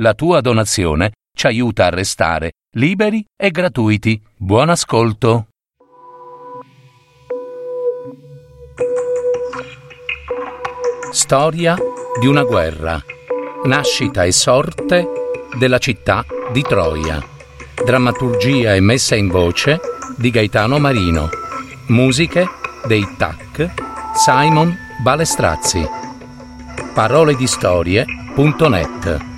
La tua donazione ci aiuta a restare liberi e gratuiti. Buon ascolto. Storia di una guerra. Nascita e sorte della città di Troia. Drammaturgia e messa in voce di Gaetano Marino. Musiche dei TAC Simon Balestrazzi. Parole di storie.net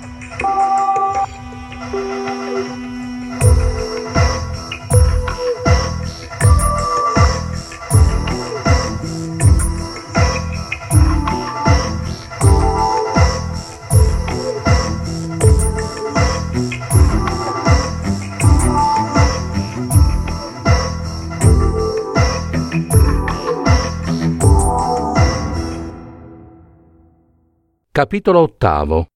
Capitolo ottavo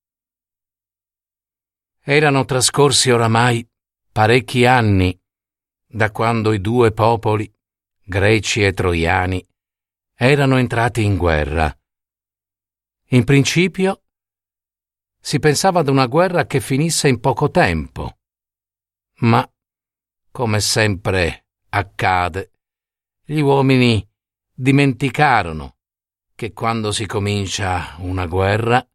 Erano trascorsi oramai parecchi anni da quando i due popoli, greci e troiani, erano entrati in guerra. In principio si pensava ad una guerra che finisse in poco tempo, ma, come sempre accade, gli uomini dimenticarono che quando si comincia una guerra,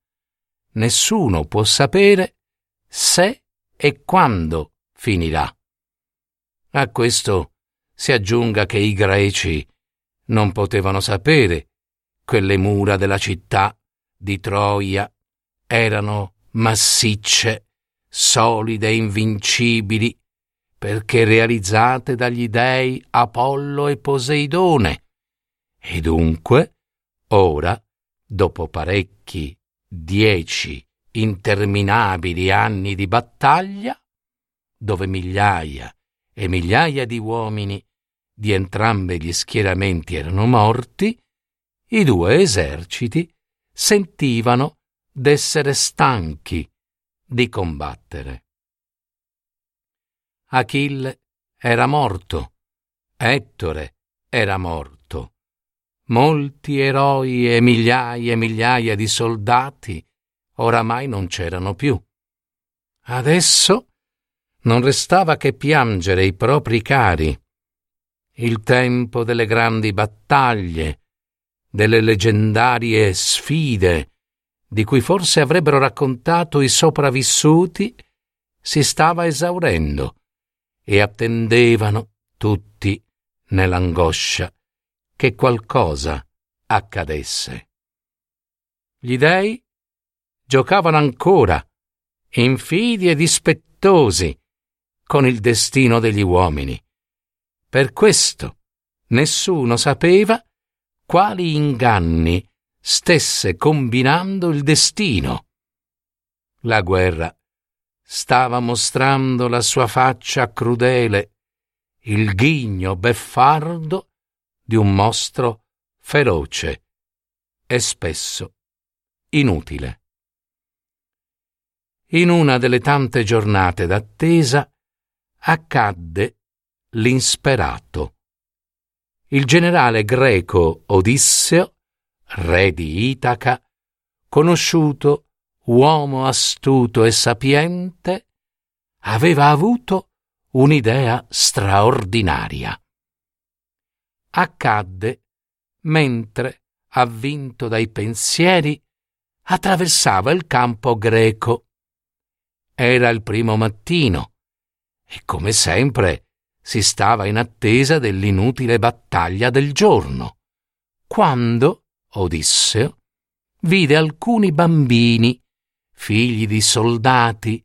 nessuno può sapere se e quando finirà. A questo si aggiunga che i greci non potevano sapere che le mura della città di Troia erano massicce, solide e invincibili, perché realizzate dagli dei Apollo e Poseidone, e dunque Ora, dopo parecchi, dieci interminabili anni di battaglia, dove migliaia e migliaia di uomini di entrambi gli schieramenti erano morti, i due eserciti sentivano d'essere stanchi di combattere. Achille era morto, Ettore era morto Molti eroi e migliaia e migliaia di soldati oramai non c'erano più. Adesso non restava che piangere i propri cari. Il tempo delle grandi battaglie, delle leggendarie sfide, di cui forse avrebbero raccontato i sopravvissuti, si stava esaurendo e attendevano tutti nell'angoscia che qualcosa accadesse. Gli dei giocavano ancora, infidi e dispettosi, con il destino degli uomini. Per questo nessuno sapeva quali inganni stesse combinando il destino. La guerra stava mostrando la sua faccia crudele, il ghigno beffardo di un mostro feroce e spesso inutile. In una delle tante giornate d'attesa accadde l'insperato. Il generale greco Odisseo, re di Itaca, conosciuto uomo astuto e sapiente, aveva avuto un'idea straordinaria accadde mentre, avvinto dai pensieri, attraversava il campo greco. Era il primo mattino e, come sempre, si stava in attesa dell'inutile battaglia del giorno, quando Odisseo vide alcuni bambini, figli di soldati,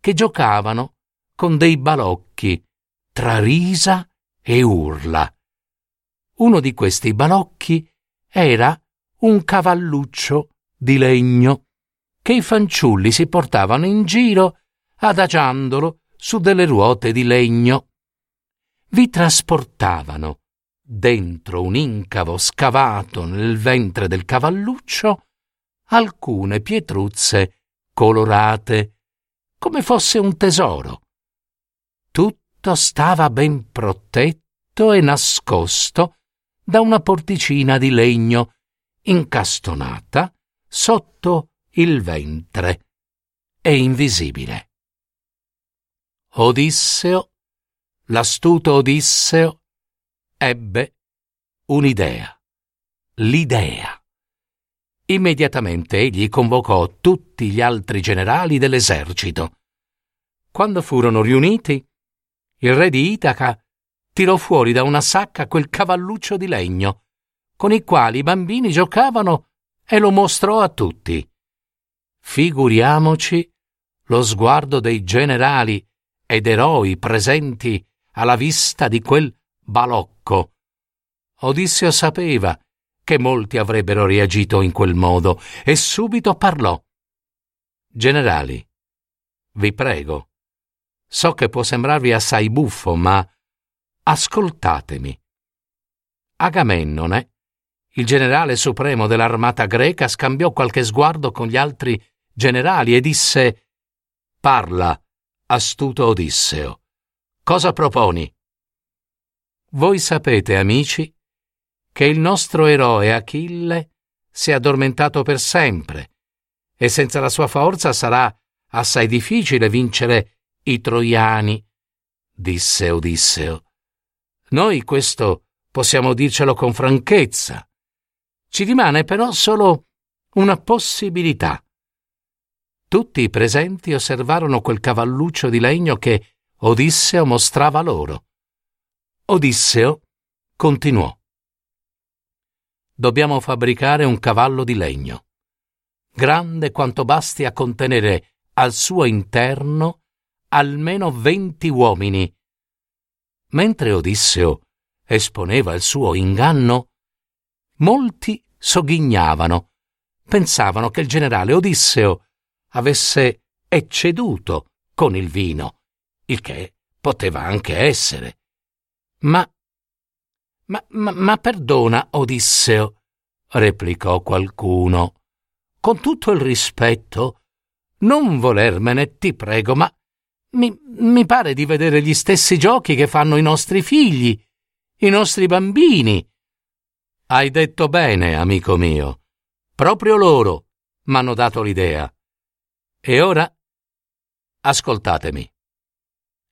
che giocavano con dei balocchi tra risa e urla. Uno di questi balocchi era un cavalluccio di legno che i fanciulli si portavano in giro adagiandolo su delle ruote di legno. Vi trasportavano dentro un incavo scavato nel ventre del cavalluccio alcune pietruzze colorate, come fosse un tesoro. Tutto stava ben protetto e nascosto da una porticina di legno incastonata sotto il ventre e invisibile. Odisseo, l'astuto Odisseo, ebbe un'idea, l'idea. Immediatamente egli convocò tutti gli altri generali dell'esercito. Quando furono riuniti, il re di Itaca tirò fuori da una sacca quel cavalluccio di legno, con il quale i bambini giocavano e lo mostrò a tutti. Figuriamoci lo sguardo dei generali ed eroi presenti alla vista di quel balocco. Odisseo sapeva che molti avrebbero reagito in quel modo e subito parlò. Generali, vi prego, so che può sembrarvi assai buffo, ma ascoltatemi. Agamennone, il generale supremo dell'armata greca, scambiò qualche sguardo con gli altri generali e disse Parla, astuto Odisseo. Cosa proponi? Voi sapete, amici, che il nostro eroe Achille si è addormentato per sempre e senza la sua forza sarà assai difficile vincere i troiani, disse Odisseo. Noi questo possiamo dircelo con franchezza. Ci rimane però solo una possibilità. Tutti i presenti osservarono quel cavalluccio di legno che Odisseo mostrava loro. Odisseo continuò dobbiamo fabbricare un cavallo di legno, grande quanto basti a contenere al suo interno almeno venti uomini. Mentre Odisseo esponeva il suo inganno, molti sogghignavano, pensavano che il generale Odisseo avesse ecceduto con il vino, il che poteva anche essere. Ma ma, ma, ma perdona, Odisseo, replicò qualcuno. Con tutto il rispetto, non volermene, ti prego, ma mi, mi pare di vedere gli stessi giochi che fanno i nostri figli, i nostri bambini. Hai detto bene, amico mio. Proprio loro m'hanno dato l'idea. E ora ascoltatemi.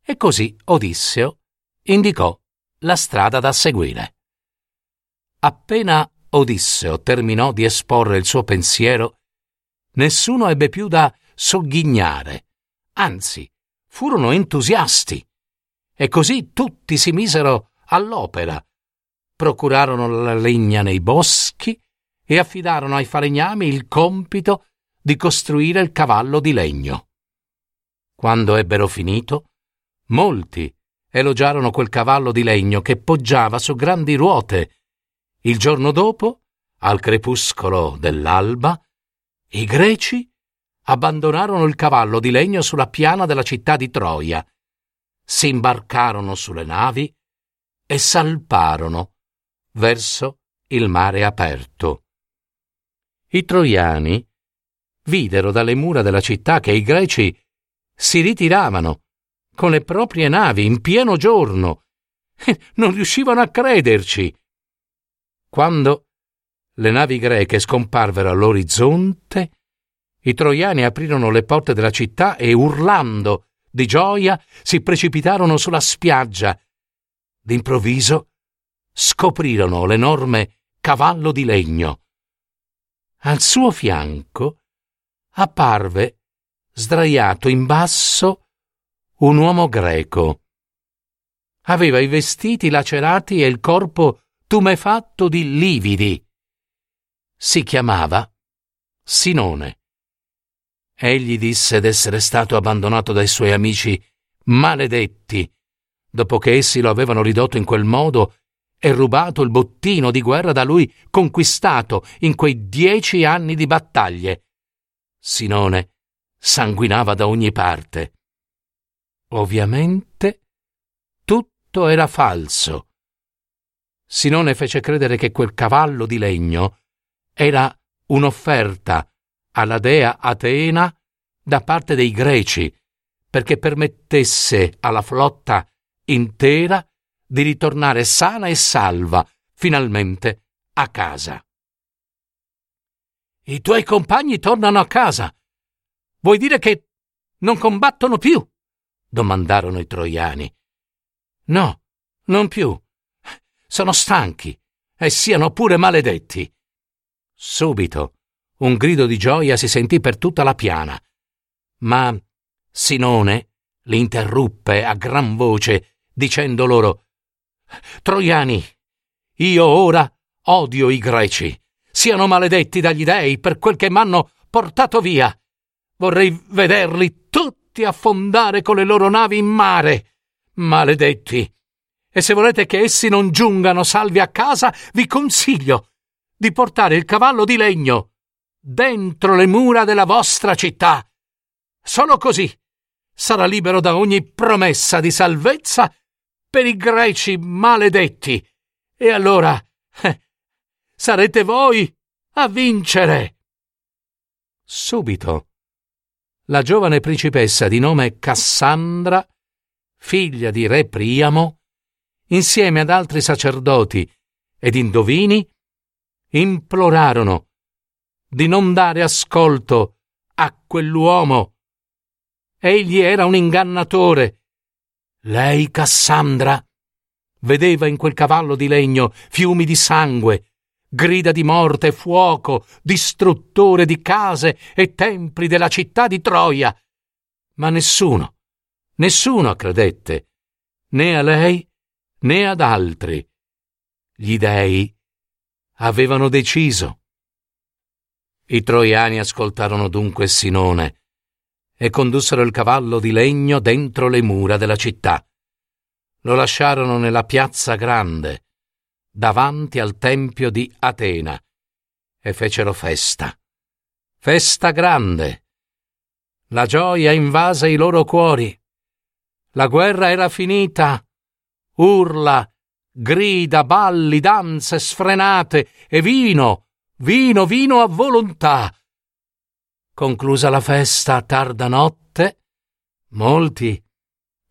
E così Odisseo indicò la strada da seguire. Appena Odisseo terminò di esporre il suo pensiero, nessuno ebbe più da sogghignare, anzi, furono entusiasti. E così tutti si misero all'opera. Procurarono la legna nei boschi e affidarono ai falegnami il compito di costruire il cavallo di legno. Quando ebbero finito, molti elogiarono quel cavallo di legno che poggiava su grandi ruote. Il giorno dopo, al crepuscolo dell'alba, i greci abbandonarono il cavallo di legno sulla piana della città di Troia, si imbarcarono sulle navi e salparono verso il mare aperto. I troiani videro dalle mura della città che i greci si ritiravano con le proprie navi in pieno giorno. Non riuscivano a crederci. Quando le navi greche scomparvero all'orizzonte, i troiani aprirono le porte della città e, urlando di gioia, si precipitarono sulla spiaggia. D'improvviso scoprirono l'enorme cavallo di legno. Al suo fianco apparve, sdraiato in basso, un uomo greco. Aveva i vestiti lacerati e il corpo tumefatto di lividi. Si chiamava Sinone. Egli disse d'essere stato abbandonato dai suoi amici maledetti, dopo che essi lo avevano ridotto in quel modo e rubato il bottino di guerra da lui conquistato in quei dieci anni di battaglie. Sinone sanguinava da ogni parte. Ovviamente tutto era falso. Sinone fece credere che quel cavallo di legno era un'offerta alla dea Atena da parte dei greci perché permettesse alla flotta intera di ritornare sana e salva finalmente a casa. I tuoi compagni tornano a casa. Vuoi dire che non combattono più? domandarono i troiani. No, non più. Sono stanchi e siano pure maledetti. Subito un grido di gioia si sentì per tutta la piana, ma Sinone li interruppe a gran voce, dicendo loro Troiani, io ora odio i greci. Siano maledetti dagli dei per quel che m'hanno portato via. Vorrei vederli tutti affondare con le loro navi in mare. Maledetti. E se volete che essi non giungano salvi a casa, vi consiglio di portare il cavallo di legno dentro le mura della vostra città. Solo così sarà libero da ogni promessa di salvezza per i greci maledetti. E allora eh, sarete voi a vincere. Subito la giovane principessa di nome Cassandra, figlia di re Priamo, insieme ad altri sacerdoti ed indovini, implorarono di non dare ascolto a quell'uomo. Egli era un ingannatore. Lei, Cassandra, vedeva in quel cavallo di legno fiumi di sangue, grida di morte fuoco, distruttore di case e templi della città di Troia. Ma nessuno, nessuno credette, né a lei né ad altri. Gli dei avevano deciso. I troiani ascoltarono dunque Sinone e condussero il cavallo di legno dentro le mura della città. Lo lasciarono nella piazza grande, davanti al tempio di Atena, e fecero festa. Festa grande. La gioia invase i loro cuori. La guerra era finita. Urla, grida, balli, danze sfrenate e vino vino, vino a volontà. Conclusa la festa a tarda notte, molti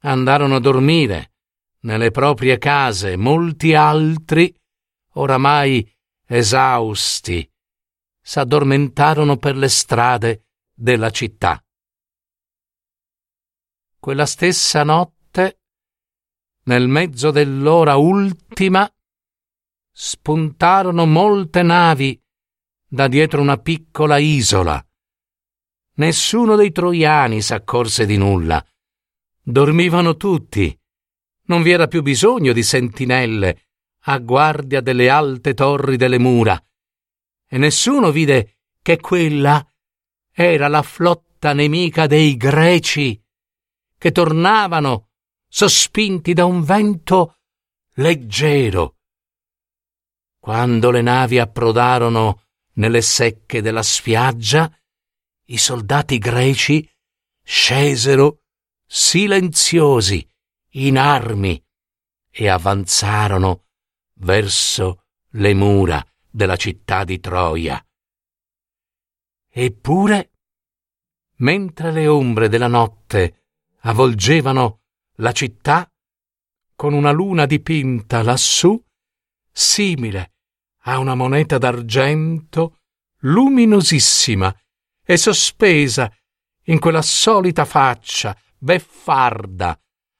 andarono a dormire nelle proprie case, molti altri, oramai esausti, s'addormentarono per le strade della città. Quella stessa notte, nel mezzo dell'ora ultima, spuntarono molte navi da dietro una piccola isola. Nessuno dei troiani s'accorse di nulla. Dormivano tutti. Non vi era più bisogno di sentinelle a guardia delle alte torri delle mura. E nessuno vide che quella era la flotta nemica dei greci, che tornavano sospinti da un vento leggero. Quando le navi approdarono nelle secche della spiaggia, i soldati greci scesero silenziosi, in armi, e avanzarono verso le mura della città di Troia. Eppure, mentre le ombre della notte avvolgevano la città, con una luna dipinta lassù, simile a una moneta d'argento luminosissima e sospesa in quella solita faccia beffarda,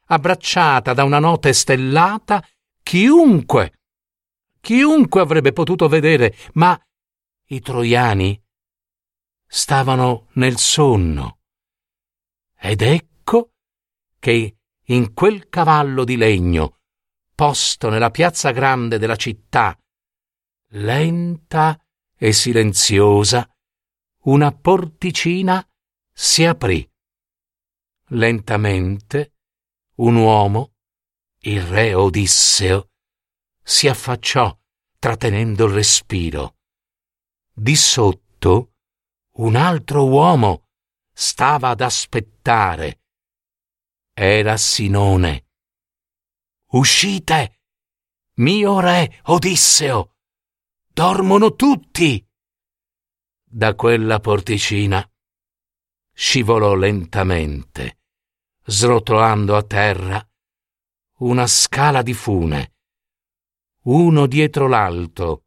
abbracciata da una notte stellata, chiunque, chiunque avrebbe potuto vedere, ma i troiani stavano nel sonno. Ed ecco che in quel cavallo di legno, posto nella piazza grande della città, lenta e silenziosa, una porticina si aprì. Lentamente un uomo, il re Odisseo, si affacciò trattenendo il respiro. Di sotto un altro uomo stava ad aspettare. Era Sinone. Uscite, mio re Odisseo! Dormono tutti! Da quella porticina scivolò lentamente, srotolando a terra una scala di fune. Uno dietro l'altro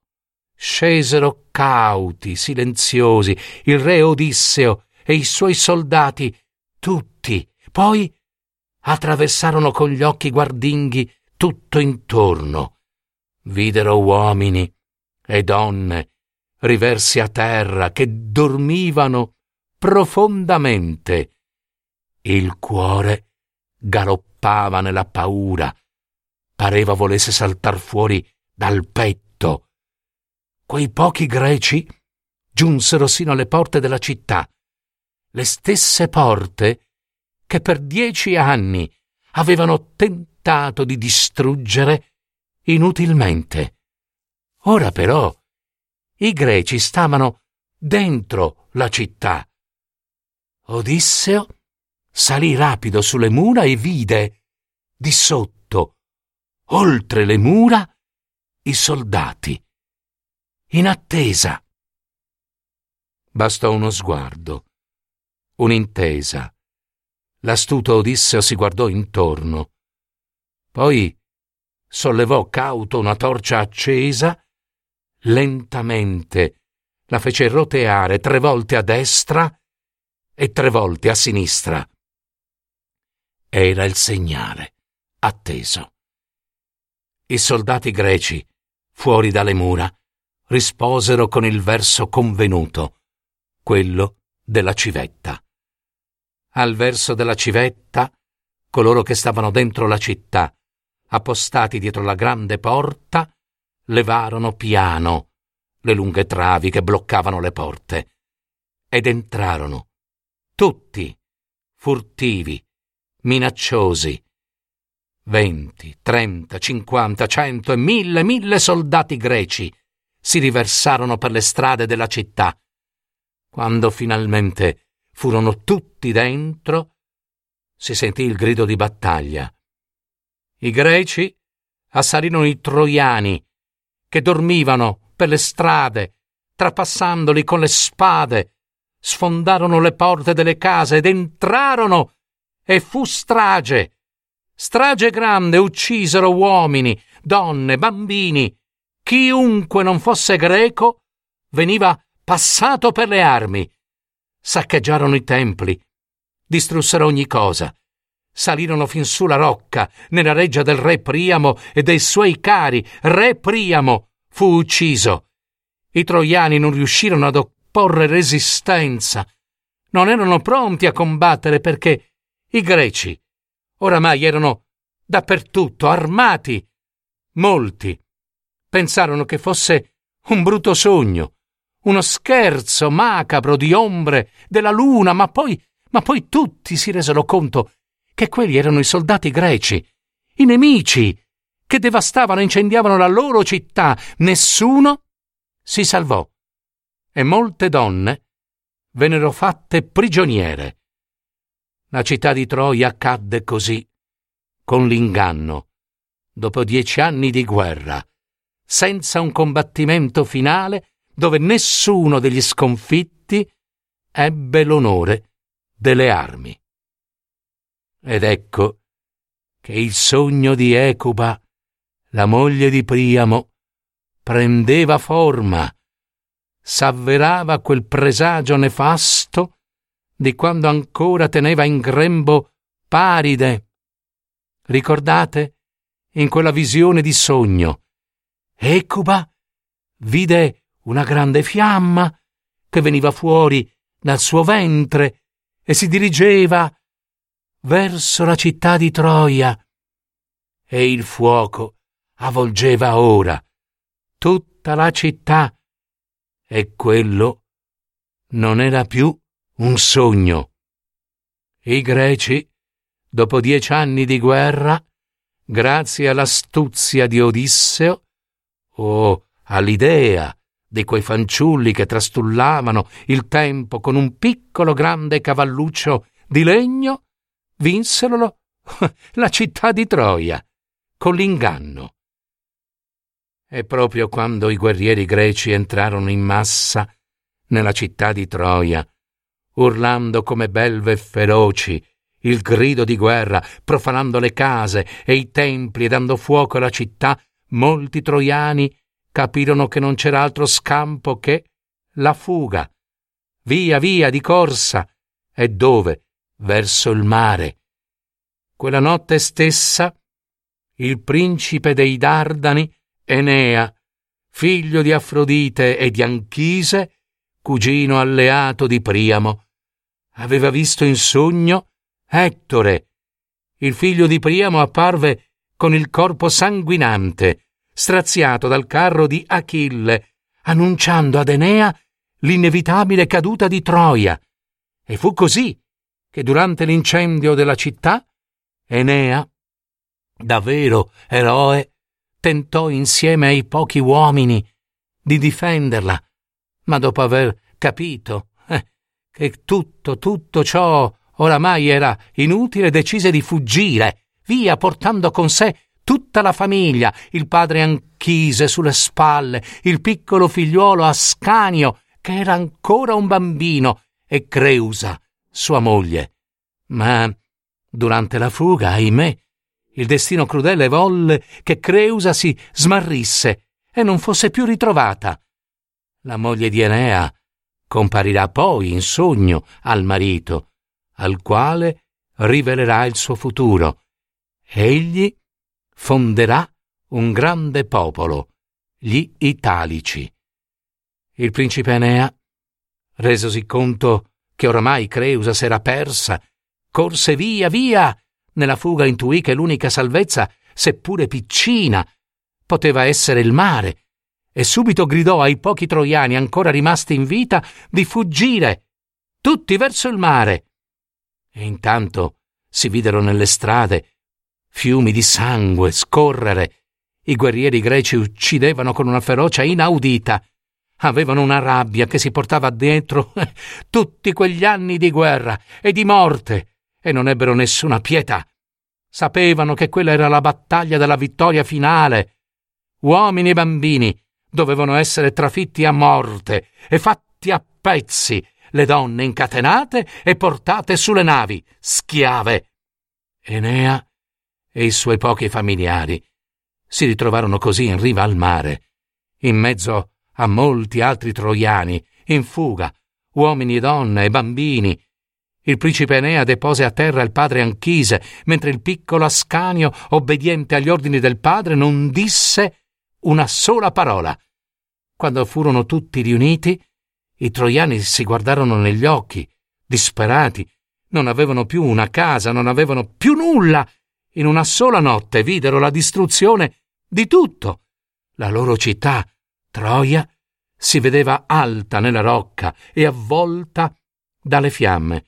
scesero cauti, silenziosi, il re Odisseo e i suoi soldati tutti. Poi attraversarono con gli occhi guardinghi tutto intorno. Videro uomini e donne riversi a terra che dormivano profondamente. Il cuore galoppava nella paura, pareva volesse saltar fuori dal petto. Quei pochi greci giunsero sino alle porte della città, le stesse porte che per dieci anni avevano tentato di distruggere inutilmente. Ora però i greci stavano dentro la città. Odisseo salì rapido sulle mura e vide di sotto, oltre le mura, i soldati, in attesa. Bastò uno sguardo, un'intesa. L'astuto Odisseo si guardò intorno. Poi sollevò cauto una torcia accesa, lentamente la fece roteare tre volte a destra e tre volte a sinistra. Era il segnale atteso. I soldati greci, fuori dalle mura, risposero con il verso convenuto, quello della civetta. Al verso della civetta, coloro che stavano dentro la città, appostati dietro la grande porta, levarono piano le lunghe travi che bloccavano le porte ed entrarono, tutti, furtivi, minacciosi. Venti, trenta, cinquanta, cento e mille, mille soldati greci si riversarono per le strade della città. Quando finalmente furono tutti dentro, si sentì il grido di battaglia. I greci assalirono i troiani, che dormivano per le strade, trapassandoli con le spade, sfondarono le porte delle case ed entrarono, e fu strage. Strage grande uccisero uomini, donne, bambini. Chiunque non fosse greco veniva passato per le armi saccheggiarono i templi, distrussero ogni cosa, salirono fin su la rocca, nella reggia del re Priamo e dei suoi cari. Re Priamo fu ucciso. I troiani non riuscirono ad opporre resistenza. Non erano pronti a combattere perché i greci oramai erano dappertutto armati. Molti pensarono che fosse un brutto sogno uno scherzo macabro di ombre della luna, ma poi, ma poi tutti si resero conto che quelli erano i soldati greci, i nemici, che devastavano e incendiavano la loro città. Nessuno si salvò e molte donne vennero fatte prigioniere. La città di Troia cadde così, con l'inganno, dopo dieci anni di guerra, senza un combattimento finale dove nessuno degli sconfitti ebbe l'onore delle armi. Ed ecco che il sogno di Ecuba, la moglie di Priamo, prendeva forma, s'avverava quel presagio nefasto di quando ancora teneva in grembo Paride. Ricordate? In quella visione di sogno, Ecuba vide una grande fiamma che veniva fuori dal suo ventre e si dirigeva verso la città di Troia. E il fuoco avvolgeva ora tutta la città e quello non era più un sogno. I greci, dopo dieci anni di guerra, grazie all'astuzia di Odisseo o all'idea di quei fanciulli che trastullavano il tempo con un piccolo grande cavalluccio di legno, vinsero la città di Troia con l'inganno. E proprio quando i guerrieri greci entrarono in massa nella città di Troia, urlando come belve feroci, il grido di guerra, profanando le case e i templi e dando fuoco alla città, molti troiani capirono che non c'era altro scampo che la fuga. Via, via, di corsa. E dove? Verso il mare. Quella notte stessa il principe dei Dardani, Enea, figlio di Afrodite e di Anchise, cugino alleato di Priamo, aveva visto in sogno Ettore. Il figlio di Priamo apparve con il corpo sanguinante, straziato dal carro di Achille, annunciando ad Enea l'inevitabile caduta di Troia. E fu così che durante l'incendio della città Enea, da vero eroe, tentò insieme ai pochi uomini di difenderla, ma dopo aver capito eh, che tutto, tutto ciò oramai era inutile, decise di fuggire, via portando con sé tutta la famiglia, il padre Anchise sulle spalle, il piccolo figliuolo Ascanio, che era ancora un bambino, e Creusa, sua moglie. Ma durante la fuga, ahimè, il destino crudele volle che Creusa si smarrisse e non fosse più ritrovata. La moglie di Enea comparirà poi in sogno al marito, al quale rivelerà il suo futuro. Egli fonderà un grande popolo, gli Italici. Il principe Enea, resosi conto che oramai Creusa s'era persa, corse via, via. Nella fuga intuì che l'unica salvezza, seppure piccina, poteva essere il mare, e subito gridò ai pochi troiani ancora rimasti in vita di fuggire, tutti verso il mare. E intanto si videro nelle strade fiumi di sangue scorrere. I guerrieri greci uccidevano con una ferocia inaudita. Avevano una rabbia che si portava dietro tutti quegli anni di guerra e di morte e non ebbero nessuna pietà. Sapevano che quella era la battaglia della vittoria finale. Uomini e bambini dovevano essere trafitti a morte e fatti a pezzi, le donne incatenate e portate sulle navi, schiave. Enea e i suoi pochi familiari si ritrovarono così in riva al mare, in mezzo a molti altri troiani, in fuga, uomini e donne e bambini. Il principe Enea depose a terra il padre Anchise, mentre il piccolo Ascanio, obbediente agli ordini del padre, non disse una sola parola. Quando furono tutti riuniti, i troiani si guardarono negli occhi, disperati. Non avevano più una casa, non avevano più nulla. In una sola notte videro la distruzione di tutto. La loro città, Troia, si vedeva alta nella rocca e avvolta dalle fiamme.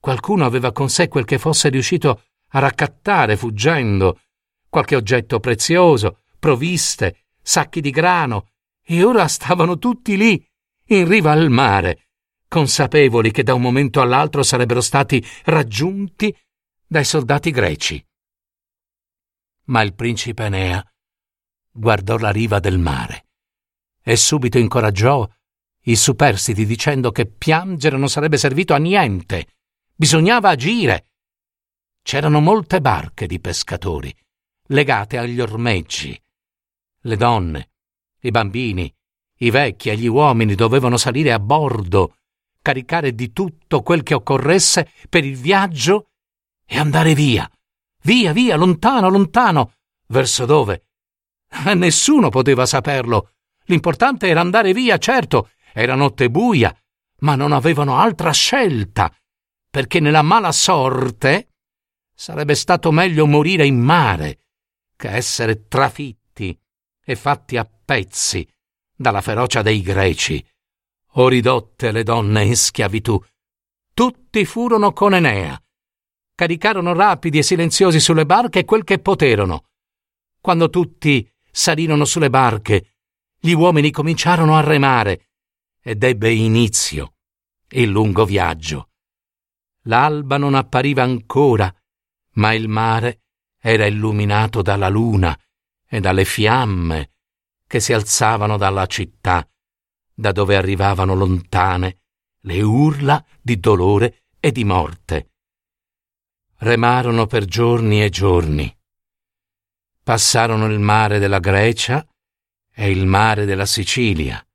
Qualcuno aveva con sé quel che fosse riuscito a raccattare fuggendo, qualche oggetto prezioso, provviste, sacchi di grano, e ora stavano tutti lì, in riva al mare, consapevoli che da un momento all'altro sarebbero stati raggiunti dai soldati greci. Ma il principe Enea guardò la riva del mare e subito incoraggiò i superstiti dicendo che piangere non sarebbe servito a niente, bisognava agire. C'erano molte barche di pescatori, legate agli ormeggi. Le donne, i bambini, i vecchi e gli uomini dovevano salire a bordo, caricare di tutto quel che occorresse per il viaggio e andare via. Via, via, lontano, lontano. Verso dove? Nessuno poteva saperlo. L'importante era andare via, certo. Era notte buia, ma non avevano altra scelta, perché nella mala sorte sarebbe stato meglio morire in mare che essere trafitti e fatti a pezzi dalla ferocia dei greci, o ridotte le donne in schiavitù. Tutti furono con Enea. Caricarono rapidi e silenziosi sulle barche quel che poterono. Quando tutti salirono sulle barche, gli uomini cominciarono a remare ed ebbe inizio il lungo viaggio. L'alba non appariva ancora, ma il mare era illuminato dalla luna e dalle fiamme che si alzavano dalla città, da dove arrivavano lontane le urla di dolore e di morte. Remarono per giorni e giorni. Passarono il mare della Grecia e il mare della Sicilia.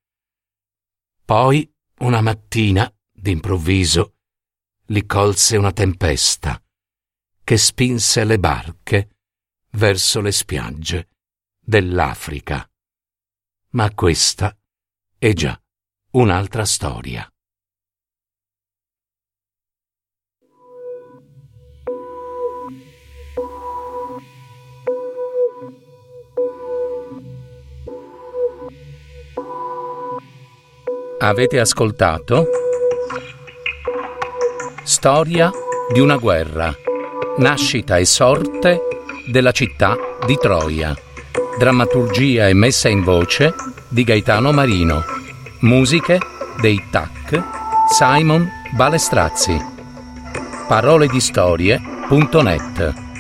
Poi, una mattina, d'improvviso, li colse una tempesta che spinse le barche verso le spiagge dell'Africa. Ma questa è già un'altra storia. Avete ascoltato? Storia di una guerra. Nascita e sorte della città di Troia. Drammaturgia e messa in voce di Gaetano Marino. Musiche dei TAC Simon Balestrazzi. Parole di storie.net